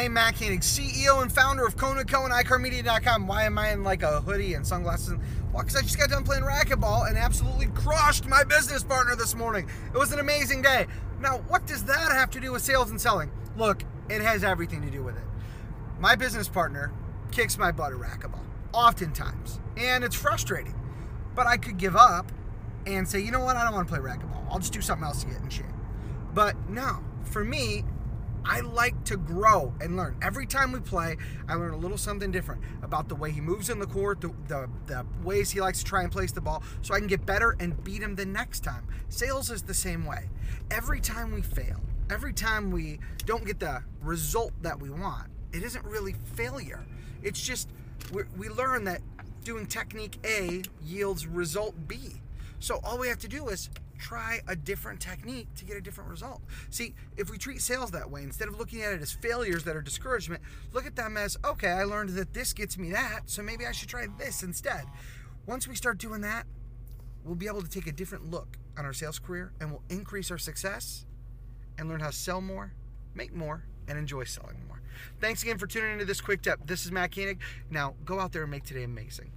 Hey, Matt Koenig, CEO and founder of Kona Co and iCarMedia.com. Why am I in like a hoodie and sunglasses? Well, because I just got done playing racquetball and absolutely crushed my business partner this morning. It was an amazing day. Now, what does that have to do with sales and selling? Look, it has everything to do with it. My business partner kicks my butt at racquetball, oftentimes, and it's frustrating. But I could give up and say, you know what, I don't want to play racquetball. I'll just do something else to get in shape. But no, for me, I like to grow and learn. Every time we play, I learn a little something different about the way he moves in the court, the, the, the, ways he likes to try and place the ball, so I can get better and beat him the next time. Sales is the same way. Every time we fail, every time we don't get the result that we want, it isn't really failure. It's just we we learn that doing technique A yields result B. So all we have to do is try a different technique to get a different result. See, if we treat sales that way, instead of looking at it as failures that are discouragement, look at them as okay, I learned that this gets me that, so maybe I should try this instead. Once we start doing that, we'll be able to take a different look on our sales career and we'll increase our success and learn how to sell more, make more, and enjoy selling more. Thanks again for tuning into this quick tip. This is Matt Koenig. Now go out there and make today amazing.